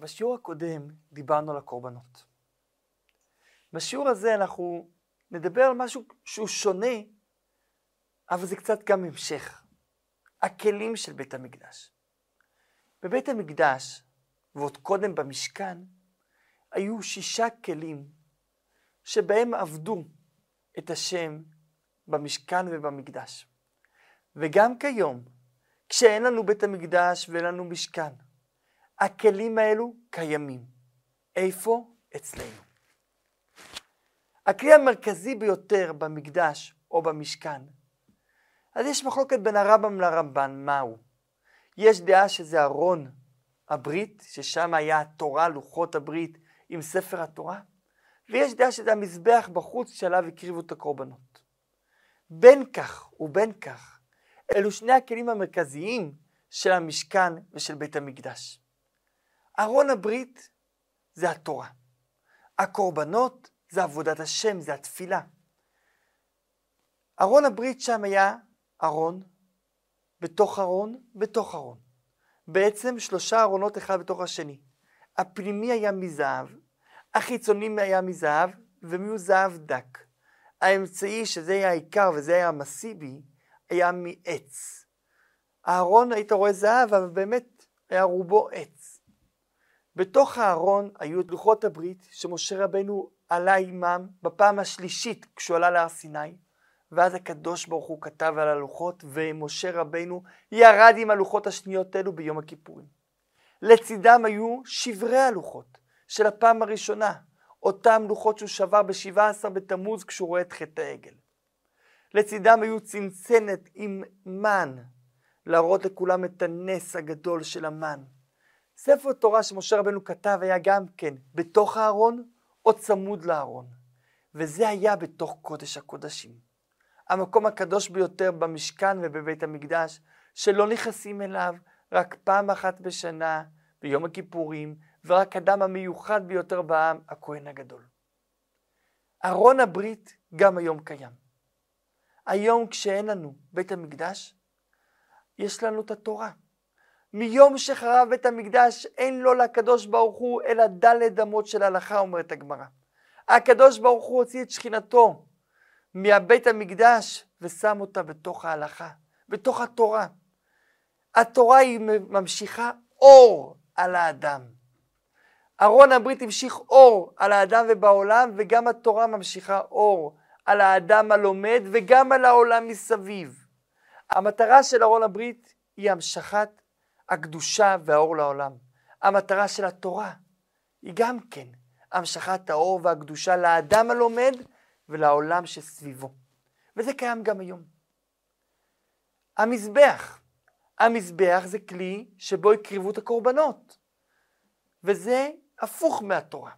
בשיעור הקודם דיברנו על הקורבנות. בשיעור הזה אנחנו נדבר על משהו שהוא שונה, אבל זה קצת גם המשך. הכלים של בית המקדש. בבית המקדש, ועוד קודם במשכן, היו שישה כלים שבהם עבדו את השם במשכן ובמקדש. וגם כיום, כשאין לנו בית המקדש ואין לנו משכן, הכלים האלו קיימים. איפה? אצלנו. הכלי המרכזי ביותר במקדש או במשכן, אז יש מחלוקת בין הרמב"ם לרמב"ן, מהו? יש דעה שזה ארון הברית, ששם היה התורה, לוחות הברית עם ספר התורה, ויש דעה שזה המזבח בחוץ שעליו הקריבו את הקורבנות. בין כך ובין כך, אלו שני הכלים המרכזיים של המשכן ושל בית המקדש. ארון הברית זה התורה. הקורבנות זה עבודת השם, זה התפילה. ארון הברית שם היה ארון, בתוך ארון, בתוך ארון. בעצם שלושה ארונות אחד בתוך השני. הפנימי היה מזהב, החיצוני היה מזהב, ומיהו זהב דק. האמצעי, שזה היה העיקר וזה היה המסיבי, היה מעץ. הארון, היית רואה זהב, אבל באמת היה רובו עץ. בתוך הארון היו את לוחות הברית שמשה רבנו עלה עמם בפעם השלישית כשהוא עלה להר סיני, ואז הקדוש ברוך הוא כתב על הלוחות, ומשה רבנו ירד עם הלוחות השניות אלו ביום הכיפורים. לצידם היו שברי הלוחות של הפעם הראשונה, אותם לוחות שהוא שבר ב-17 בתמוז כשהוא רואה את חטא העגל. לצידם היו צנצנת עם מן, להראות לכולם את הנס הגדול של המן. ספר תורה שמשה רבנו כתב היה גם כן בתוך הארון או צמוד לארון, וזה היה בתוך קודש הקודשים. המקום הקדוש ביותר במשכן ובבית המקדש, שלא נכנסים אליו רק פעם אחת בשנה, ביום הכיפורים, ורק אדם המיוחד ביותר בעם, הכהן הגדול. ארון הברית גם היום קיים. היום כשאין לנו בית המקדש, יש לנו את התורה. מיום שחרב בית המקדש אין לו לקדוש ברוך הוא אלא דלת אמות של הלכה, אומרת הגמרא. הקדוש ברוך הוא הוציא את שכינתו מהבית המקדש ושם אותה בתוך ההלכה, בתוך התורה. התורה היא ממשיכה אור על האדם. ארון הברית המשיך אור על האדם ובעולם, וגם התורה ממשיכה אור על האדם הלומד וגם על העולם מסביב. המטרה של ארון הברית היא המשכת הקדושה והאור לעולם. המטרה של התורה היא גם כן המשכת האור והקדושה לאדם הלומד ולעולם שסביבו. וזה קיים גם היום. המזבח. המזבח זה כלי שבו הקריבו את הקורבנות. וזה הפוך מהתורה.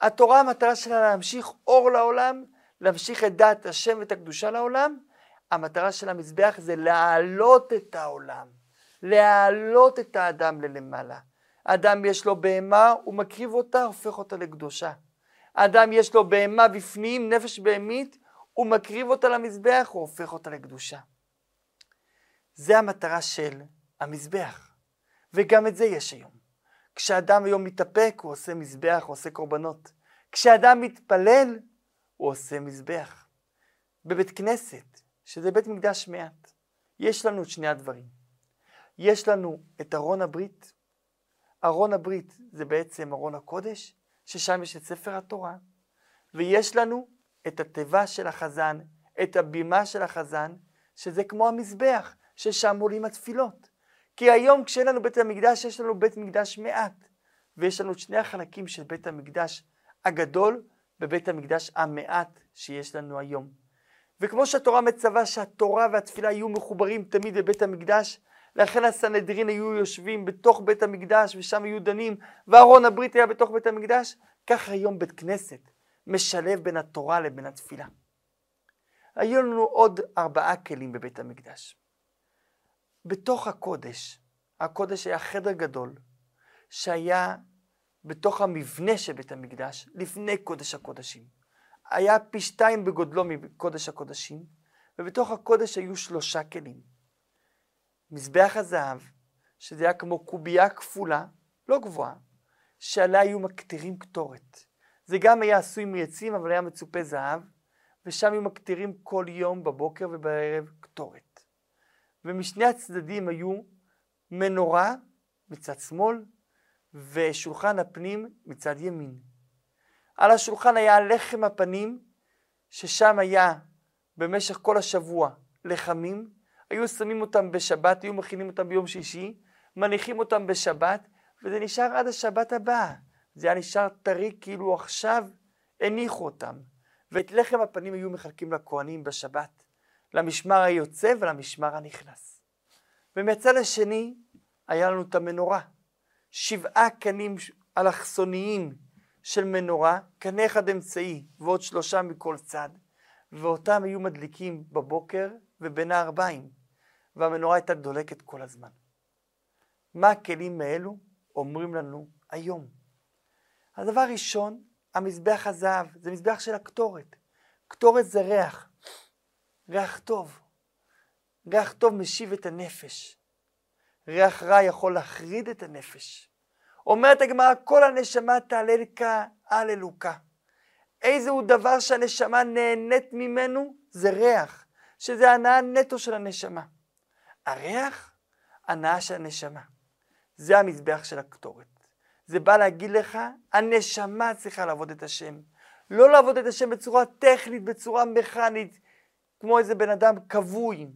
התורה המטרה שלה להמשיך אור לעולם, להמשיך את דעת השם ואת הקדושה לעולם. המטרה של המזבח זה להעלות את העולם. להעלות את האדם ללמעלה. אדם יש לו בהמה, הוא מקריב אותה, הופך אותה לקדושה. אדם יש לו בהמה בפנים, נפש בהמית, הוא מקריב אותה למזבח, הוא הופך אותה לקדושה. זה המטרה של המזבח, וגם את זה יש היום. כשאדם היום מתאפק, הוא עושה מזבח, הוא עושה קורבנות. כשאדם מתפלל, הוא עושה מזבח. בבית כנסת, שזה בית מקדש מעט, יש לנו את שני הדברים. יש לנו את ארון הברית. ארון הברית זה בעצם ארון הקודש, ששם יש את ספר התורה, ויש לנו את התיבה של החזן, את הבימה של החזן, שזה כמו המזבח, ששם עולים התפילות. כי היום כשאין לנו בית המקדש, יש לנו בית מקדש מעט, ויש לנו את שני החלקים של בית המקדש הגדול בבית המקדש המעט שיש לנו היום. וכמו שהתורה מצווה שהתורה והתפילה יהיו מחוברים תמיד בבית המקדש, לכן הסנהדרין היו יושבים בתוך בית המקדש ושם היו דנים, וארון הברית היה בתוך בית המקדש, כך היום בית כנסת משלב בין התורה לבין התפילה. היו לנו עוד ארבעה כלים בבית המקדש. בתוך הקודש, הקודש היה חדר גדול, שהיה בתוך המבנה של בית המקדש, לפני קודש הקודשים. היה פי שתיים בגודלו מקודש הקודשים, ובתוך הקודש היו שלושה כלים. מזבח הזהב, שזה היה כמו קובייה כפולה, לא גבוהה, שעליה היו מקטירים קטורת. זה גם היה עשוי מעצים, אבל היה מצופה זהב, ושם היו מקטירים כל יום בבוקר ובערב קטורת. ומשני הצדדים היו מנורה מצד שמאל, ושולחן הפנים מצד ימין. על השולחן היה לחם הפנים, ששם היה במשך כל השבוע לחמים, היו שמים אותם בשבת, היו מכינים אותם ביום שישי, מניחים אותם בשבת, וזה נשאר עד השבת הבאה. זה היה נשאר טרי כאילו עכשיו הניחו אותם. ואת לחם הפנים היו מחלקים לכהנים בשבת, למשמר היוצא ולמשמר הנכנס. ומצד השני היה לנו את המנורה. שבעה קנים אלכסוניים של מנורה, קנה אחד אמצעי ועוד שלושה מכל צד, ואותם היו מדליקים בבוקר ובין הערביים, והמנורה הייתה דולקת כל הזמן. מה הכלים האלו אומרים לנו היום? הדבר הראשון, המזבח הזהב, זה מזבח של הקטורת. קטורת זה ריח, ריח טוב. ריח טוב משיב את הנפש. ריח רע יכול להחריד את הנפש. אומרת הגמרא, כל הנשמה תעלל כהללוקה. איזהו דבר שהנשמה נהנית ממנו? זה ריח, שזה הנאה נטו של הנשמה. הריח, הנאה של הנשמה. זה המזבח של הקטורת. זה בא להגיד לך, הנשמה צריכה לעבוד את השם. לא לעבוד את השם בצורה טכנית, בצורה מכנית, כמו איזה בן אדם כבוי.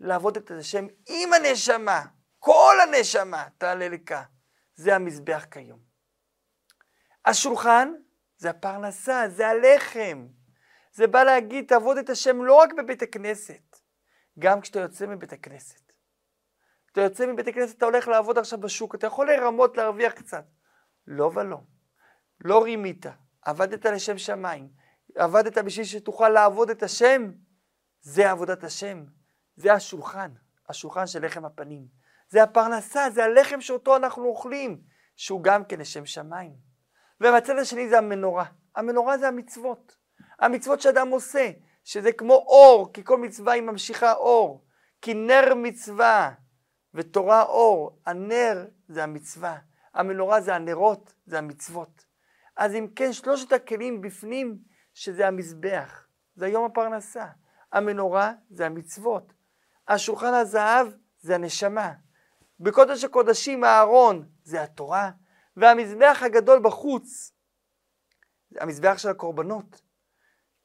לעבוד את השם עם הנשמה, כל הנשמה תעלה לכאן. זה המזבח כיום. השולחן זה הפרנסה, זה הלחם. זה בא להגיד, תעבוד את השם לא רק בבית הכנסת, גם כשאתה יוצא מבית הכנסת. אתה יוצא מבית הכנסת, אתה הולך לעבוד עכשיו בשוק, אתה יכול לרמות, להרוויח קצת. לא ולא. לא רימית, עבדת לשם שמיים. עבדת בשביל שתוכל לעבוד את השם, זה עבודת השם. זה השולחן, השולחן של לחם הפנים. זה הפרנסה, זה הלחם שאותו אנחנו אוכלים, שהוא גם כן לשם שמיים. והצד השני זה המנורה. המנורה זה המצוות. המצוות שאדם עושה, שזה כמו אור, כי כל מצווה היא ממשיכה אור. כי נר מצווה ותורה אור, הנר זה המצווה. המנורה זה הנרות, זה המצוות. אז אם כן, שלושת הכלים בפנים, שזה המזבח, זה יום הפרנסה. המנורה זה המצוות. השולחן הזהב זה הנשמה. בקודש הקודשים הארון זה התורה, והמזבח הגדול בחוץ, המזבח של הקורבנות,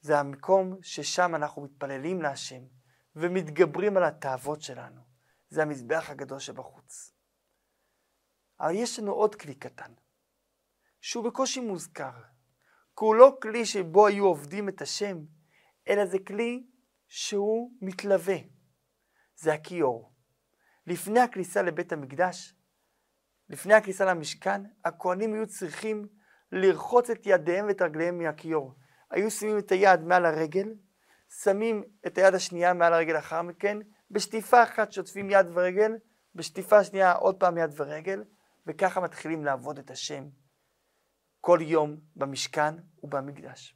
זה המקום ששם אנחנו מתפללים להשם ומתגברים על התאוות שלנו. זה המזבח הגדול שבחוץ. אבל יש לנו עוד כלי קטן, שהוא בקושי מוזכר, כי הוא לא כלי שבו היו עובדים את השם, אלא זה כלי שהוא מתלווה. זה הכיור. לפני הכניסה לבית המקדש, לפני הכניסה למשכן, הכהנים היו צריכים לרחוץ את ידיהם ואת רגליהם מהכיור. היו שמים את היד מעל הרגל, שמים את היד השנייה מעל הרגל לאחר מכן, בשטיפה אחת שוטפים יד ורגל, בשטיפה שנייה עוד פעם יד ורגל, וככה מתחילים לעבוד את השם כל יום במשכן ובמקדש.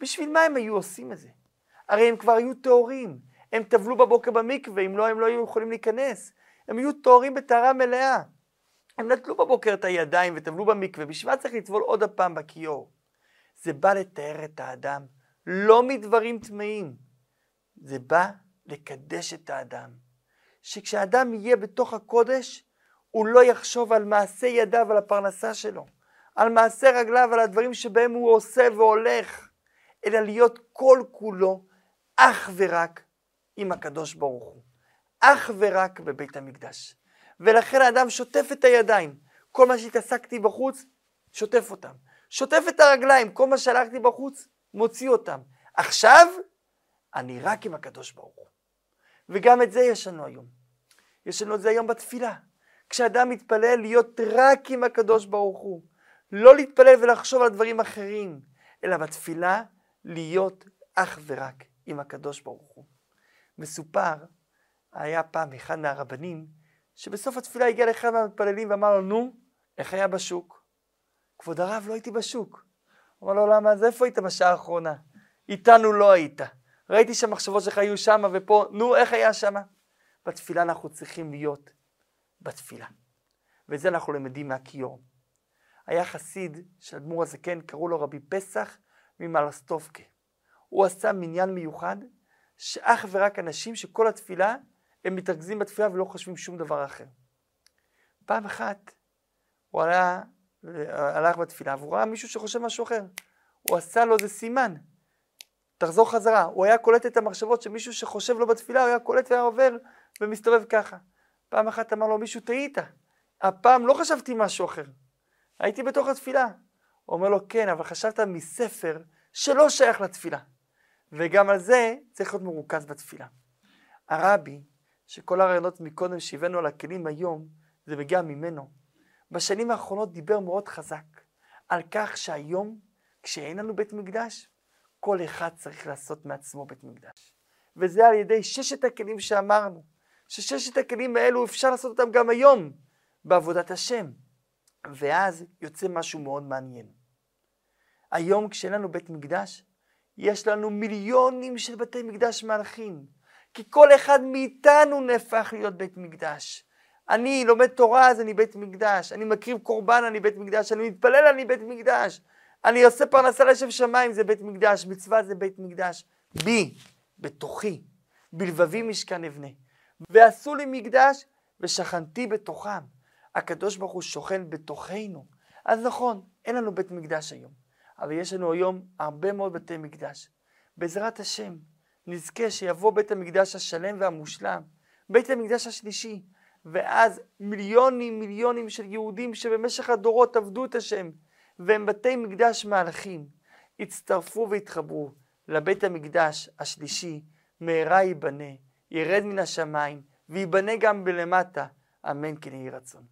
בשביל מה הם היו עושים את זה? הרי הם כבר היו טהורים, הם טבלו בבוקר במקווה, אם לא, הם לא היו יכולים להיכנס. הם היו טהורים בטהרה מלאה. הם נטלו בבוקר את הידיים וטבלו במקווה, בשביל מה צריך לטבול עוד הפעם בכיור? זה בא לתאר את האדם, לא מדברים טמאים. זה בא לקדש את האדם. שכשאדם יהיה בתוך הקודש, הוא לא יחשוב על מעשה ידיו, על הפרנסה שלו, על מעשה רגליו, על הדברים שבהם הוא עושה והולך, אלא להיות כל כולו אך ורק עם הקדוש ברוך הוא. אך ורק בבית המקדש. ולכן האדם שוטף את הידיים. כל מה שהתעסקתי בחוץ, שוטף אותם. שוטף את הרגליים, כל מה שהלכתי בחוץ, מוציא אותם. עכשיו, אני רק עם הקדוש ברוך הוא. וגם את זה יש לנו היום. יש לנו את זה היום בתפילה. כשאדם מתפלל להיות רק עם הקדוש ברוך הוא. לא להתפלל ולחשוב על דברים אחרים, אלא בתפילה להיות אך ורק עם הקדוש ברוך הוא. מסופר, היה פעם אחד מהרבנים, שבסוף התפילה הגיע לאחד מהמתפללים ואמר לו, נו, איך היה בשוק? כבוד הרב, לא הייתי בשוק. אמר לו, למה? אז איפה היית בשעה האחרונה? איתנו לא היית. ראיתי שהמחשבות שלך היו שמה ופה, נו, איך היה שמה? בתפילה אנחנו צריכים להיות בתפילה. ואת זה אנחנו למדים מהכיור. היה חסיד של אדמו"ר הזקן, קראו לו רבי פסח ממלסטובקה. הוא עשה מניין מיוחד, שאך ורק אנשים שכל התפילה, הם מתרכזים בתפילה ולא חושבים שום דבר אחר. פעם אחת הוא עלה, הלך בתפילה והוא ראה מישהו שחושב משהו אחר. הוא עשה לו איזה סימן. תחזור חזרה. הוא היה קולט את המחשבות של מישהו שחושב לו בתפילה, הוא היה קולט והיה עובר ומסתובב ככה. פעם אחת אמר לו מישהו, טעית. הפעם לא חשבתי משהו אחר. הייתי בתוך התפילה. הוא אומר לו, כן, אבל חשבת מספר שלא שייך לתפילה. וגם על זה צריך להיות מרוכז בתפילה. הרבי, שכל הרעיונות מקודם שהבאנו על הכלים היום, זה מגיע ממנו. בשנים האחרונות דיבר מאוד חזק על כך שהיום, כשאין לנו בית מקדש, כל אחד צריך לעשות מעצמו בית מקדש. וזה על ידי ששת הכלים שאמרנו, שששת הכלים האלו אפשר לעשות אותם גם היום בעבודת השם. ואז יוצא משהו מאוד מעניין. היום כשאין לנו בית מקדש, יש לנו מיליונים של בתי מקדש מהלכים. כי כל אחד מאיתנו נהפך להיות בית מקדש. אני לומד תורה אז אני בית מקדש, אני מקריב קורבן אני בית מקדש, אני מתפלל אני בית מקדש, אני עושה פרנסה לשם שמיים זה בית מקדש, מצווה זה בית מקדש. בי, בתוכי, בלבבי משכן אבנה. ועשו לי מקדש ושכנתי בתוכם. הקדוש ברוך הוא שוכן בתוכנו. אז נכון, אין לנו בית מקדש היום, אבל יש לנו היום הרבה מאוד בתי מקדש. בעזרת השם, נזכה שיבוא בית המקדש השלם והמושלם, בית המקדש השלישי, ואז מיליונים מיליונים של יהודים שבמשך הדורות עבדו את השם, והם בתי מקדש מהלכים, הצטרפו והתחברו לבית המקדש השלישי, מהרה ייבנה, ירד מן השמיים, וייבנה גם בלמטה, אמן כן יהי רצון.